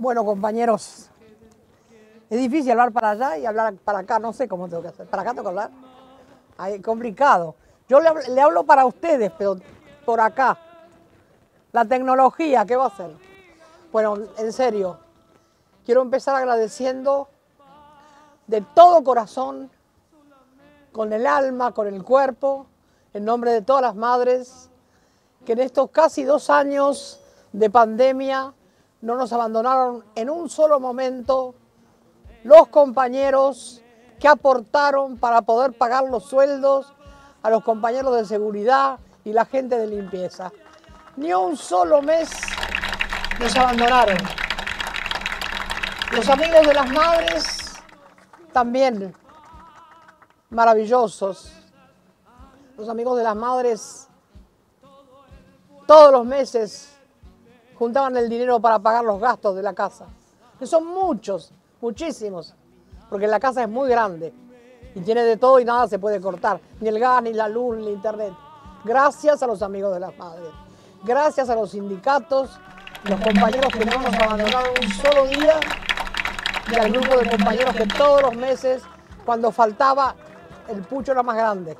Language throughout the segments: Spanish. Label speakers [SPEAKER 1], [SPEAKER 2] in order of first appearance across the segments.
[SPEAKER 1] Bueno, compañeros, es difícil hablar para allá y hablar para acá, no sé cómo tengo que hacer. ¿Para acá tengo que hablar? Ay, complicado. Yo le, hablo- le hablo para ustedes, pero por acá. La tecnología, ¿qué va a hacer? Bueno, en serio, quiero empezar agradeciendo de todo corazón, con el alma, con el cuerpo, en nombre de todas las madres, que en estos casi dos años de pandemia no nos abandonaron en un solo momento los compañeros que aportaron para poder pagar los sueldos a los compañeros de seguridad y la gente de limpieza. Ni un solo mes nos abandonaron. Los amigos de las madres también maravillosos. Los amigos de las madres todos los meses juntaban el dinero para pagar los gastos de la casa. Que son muchos, muchísimos, porque la casa es muy grande y tiene de todo y nada se puede cortar, ni el gas, ni la luz, ni el internet. Gracias a los amigos de las madres, gracias a los sindicatos, los compañeros que no nos abandonaron un solo día y al grupo de compañeros que todos los meses, cuando faltaba, el pucho era más grande.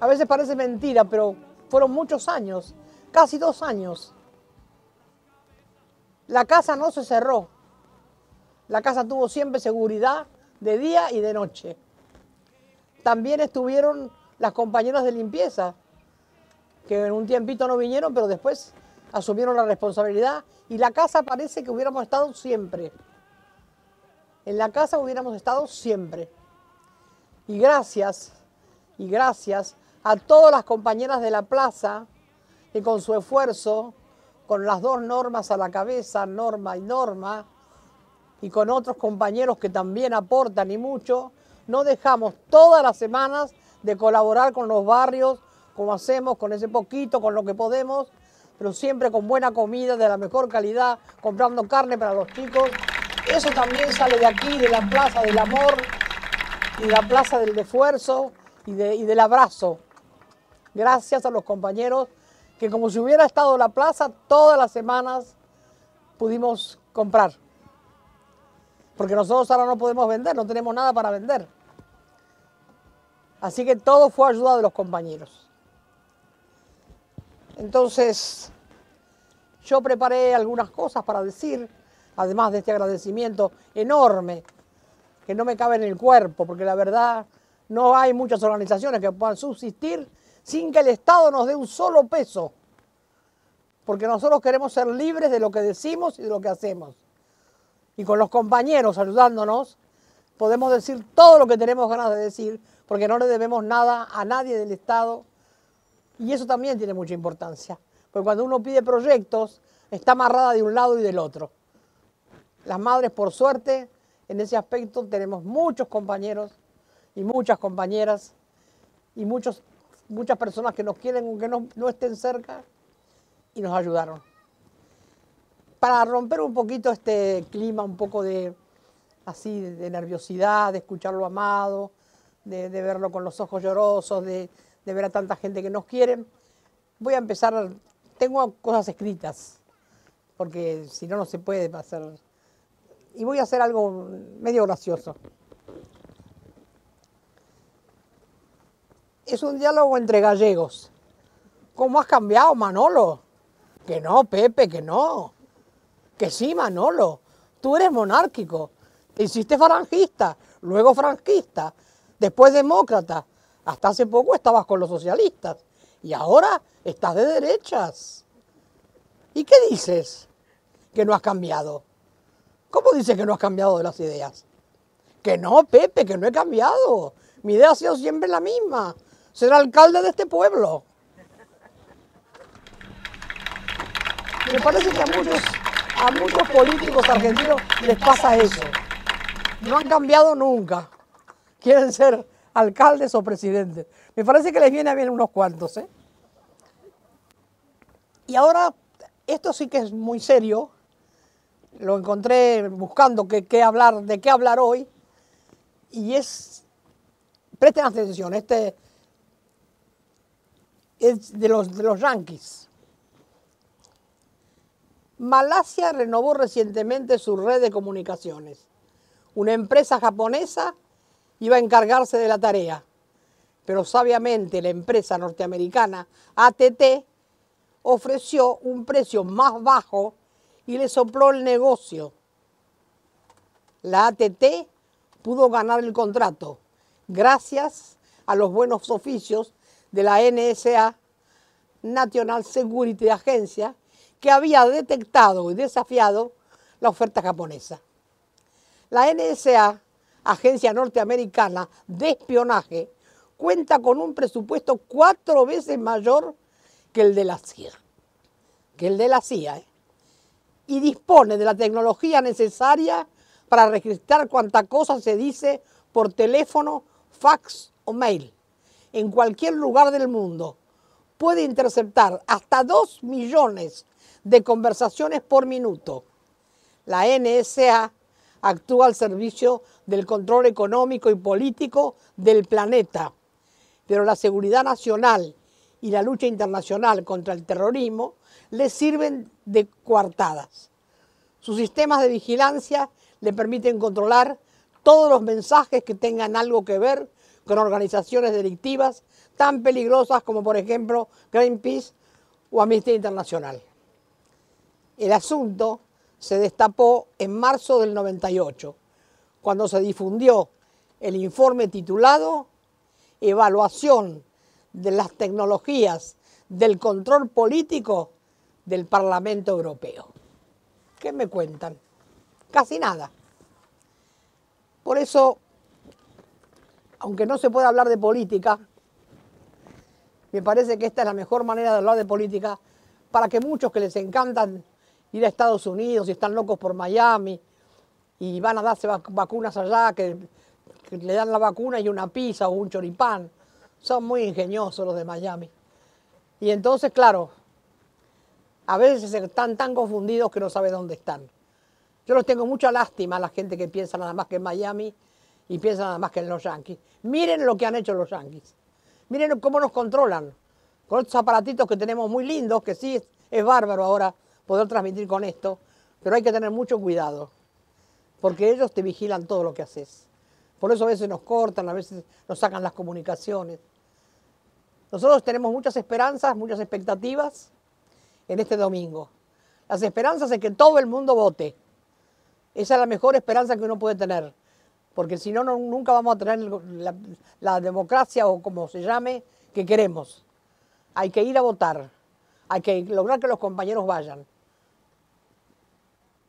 [SPEAKER 1] A veces parece mentira, pero fueron muchos años, casi dos años. La casa no se cerró. La casa tuvo siempre seguridad de día y de noche. También estuvieron las compañeras de limpieza, que en un tiempito no vinieron, pero después asumieron la responsabilidad y la casa parece que hubiéramos estado siempre. En la casa hubiéramos estado siempre. Y gracias, y gracias a todas las compañeras de la plaza que con su esfuerzo, con las dos normas a la cabeza, Norma y Norma, y con otros compañeros que también aportan y mucho, no dejamos todas las semanas de colaborar con los barrios, como hacemos, con ese poquito, con lo que podemos, pero siempre con buena comida, de la mejor calidad, comprando carne para los chicos. Eso también sale de aquí, de la Plaza del Amor y la Plaza del Esfuerzo y, de- y del abrazo. Gracias a los compañeros que como si hubiera estado la plaza todas las semanas pudimos comprar. Porque nosotros ahora no podemos vender, no tenemos nada para vender. Así que todo fue ayuda de los compañeros. Entonces, yo preparé algunas cosas para decir, además de este agradecimiento enorme, que no me cabe en el cuerpo, porque la verdad no hay muchas organizaciones que puedan subsistir sin que el Estado nos dé un solo peso, porque nosotros queremos ser libres de lo que decimos y de lo que hacemos. Y con los compañeros ayudándonos, podemos decir todo lo que tenemos ganas de decir, porque no le debemos nada a nadie del Estado y eso también tiene mucha importancia, porque cuando uno pide proyectos, está amarrada de un lado y del otro. Las madres, por suerte, en ese aspecto tenemos muchos compañeros y muchas compañeras y muchos, muchas personas que nos quieren aunque no, no estén cerca y nos ayudaron. Para romper un poquito este clima, un poco de así de, nerviosidad, de escucharlo amado, de, verlo con los ojos llorosos, de, de ver a tanta gente que nos quiere. Voy a empezar, tengo cosas escritas, porque si no, no se puede hacer. Y voy a hacer algo medio gracioso. Es un diálogo entre gallegos. ¿Cómo has cambiado, Manolo? Que no, Pepe, que no. Que sí, Manolo. Tú eres monárquico. Te hiciste falangista, luego franquista, después demócrata. Hasta hace poco estabas con los socialistas. Y ahora estás de derechas. ¿Y qué dices? Que no has cambiado. ¿Cómo dices que no has cambiado de las ideas? Que no, Pepe, que no he cambiado. Mi idea ha sido siempre la misma. Ser alcalde de este pueblo. Me parece que a muchos, a muchos políticos argentinos les pasa eso. No han cambiado nunca. Quieren ser alcaldes o presidentes. Me parece que les viene bien unos cuantos. ¿eh? Y ahora, esto sí que es muy serio. Lo encontré buscando qué qué hablar, de qué hablar hoy. Y es, presten atención, este de los, de los yanquis. Malasia renovó recientemente su red de comunicaciones. Una empresa japonesa iba a encargarse de la tarea, pero sabiamente la empresa norteamericana ATT ofreció un precio más bajo y le sopló el negocio. La ATT pudo ganar el contrato gracias a los buenos oficios de la NSA, National Security Agencia, que había detectado y desafiado la oferta japonesa. La NSA, agencia norteamericana de espionaje, cuenta con un presupuesto cuatro veces mayor que el de la CIA, que el de la CIA, ¿eh? y dispone de la tecnología necesaria para registrar cuánta cosa se dice por teléfono, fax o mail en cualquier lugar del mundo. Puede interceptar hasta 2 millones de conversaciones por minuto. La NSA actúa al servicio del control económico y político del planeta, pero la seguridad nacional y la lucha internacional contra el terrorismo le sirven de coartadas. Sus sistemas de vigilancia le permiten controlar todos los mensajes que tengan algo que ver con organizaciones delictivas tan peligrosas como por ejemplo Greenpeace o Amnistía Internacional. El asunto se destapó en marzo del 98, cuando se difundió el informe titulado Evaluación de las tecnologías del control político del Parlamento Europeo. ¿Qué me cuentan? Casi nada. Por eso, aunque no se puede hablar de política, me parece que esta es la mejor manera de hablar de política para que muchos que les encantan ir a Estados Unidos y están locos por Miami y van a darse vacunas allá, que, le dan la vacuna y una pizza o un choripán. Son muy ingeniosos los de Miami. Y entonces, claro, a veces están tan confundidos que no saben dónde están. Yo los tengo mucha lástima a la gente que piensa nada más que en Miami y piensa nada más que en los Yankees. Miren lo que han hecho los Yankees. Miren cómo nos controlan. Con estos aparatitos que tenemos muy lindos, que sí es bárbaro ahora poder transmitir con esto, pero hay que tener mucho cuidado, porque ellos te vigilan todo lo que haces. Por eso a veces nos cortan, a veces nos sacan las comunicaciones. Nosotros tenemos muchas esperanzas, muchas expectativas en este domingo. Las esperanzas es que todo el mundo vote. Esa es la mejor esperanza que uno puede tener, porque si no, nunca vamos a tener la, democracia o como se llame que queremos. Hay que ir a votar, hay que lograr que los compañeros vayan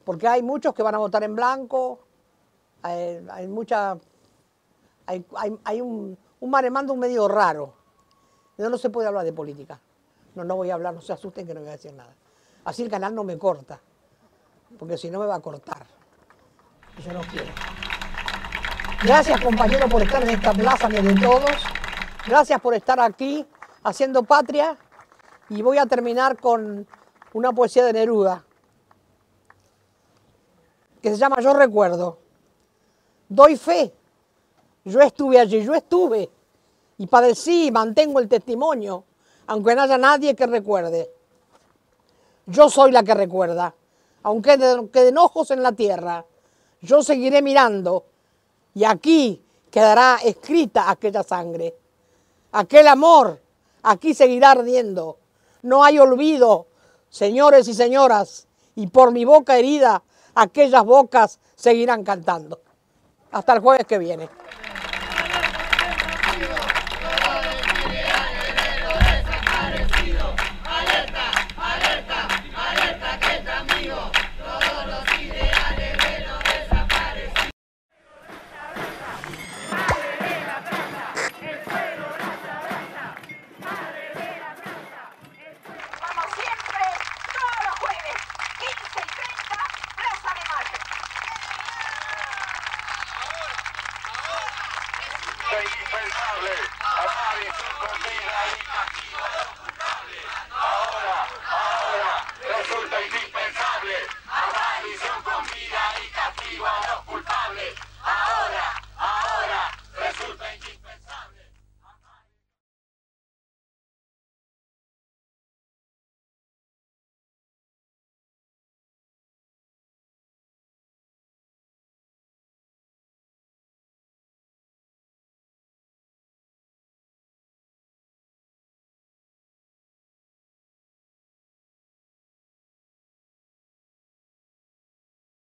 [SPEAKER 1] porque hay muchos que van a votar en blanco, hay, mucha, hay, un, un maremando medio raro. No, no se puede hablar de política. No, no voy a hablar, no se asusten que no voy a decir nada. Así el canal no me corta, porque si no me va a cortar. Yo no quiero. Gracias compañeros por estar en esta plaza de todos. Gracias por estar aquí haciendo patria. Y voy a terminar con una poesía de Neruda que se llama Yo recuerdo. Doy fe. Yo estuve allí, yo estuve y padecí y mantengo el testimonio, aunque no haya nadie que recuerde. Yo soy la que recuerda, aunque queden ojos en la tierra, yo seguiré mirando y aquí quedará escrita aquella sangre. Aquel amor aquí seguirá ardiendo. No hay olvido, señores y señoras, y por mi boca herida aquellas bocas seguirán cantando. Hasta el jueves que viene.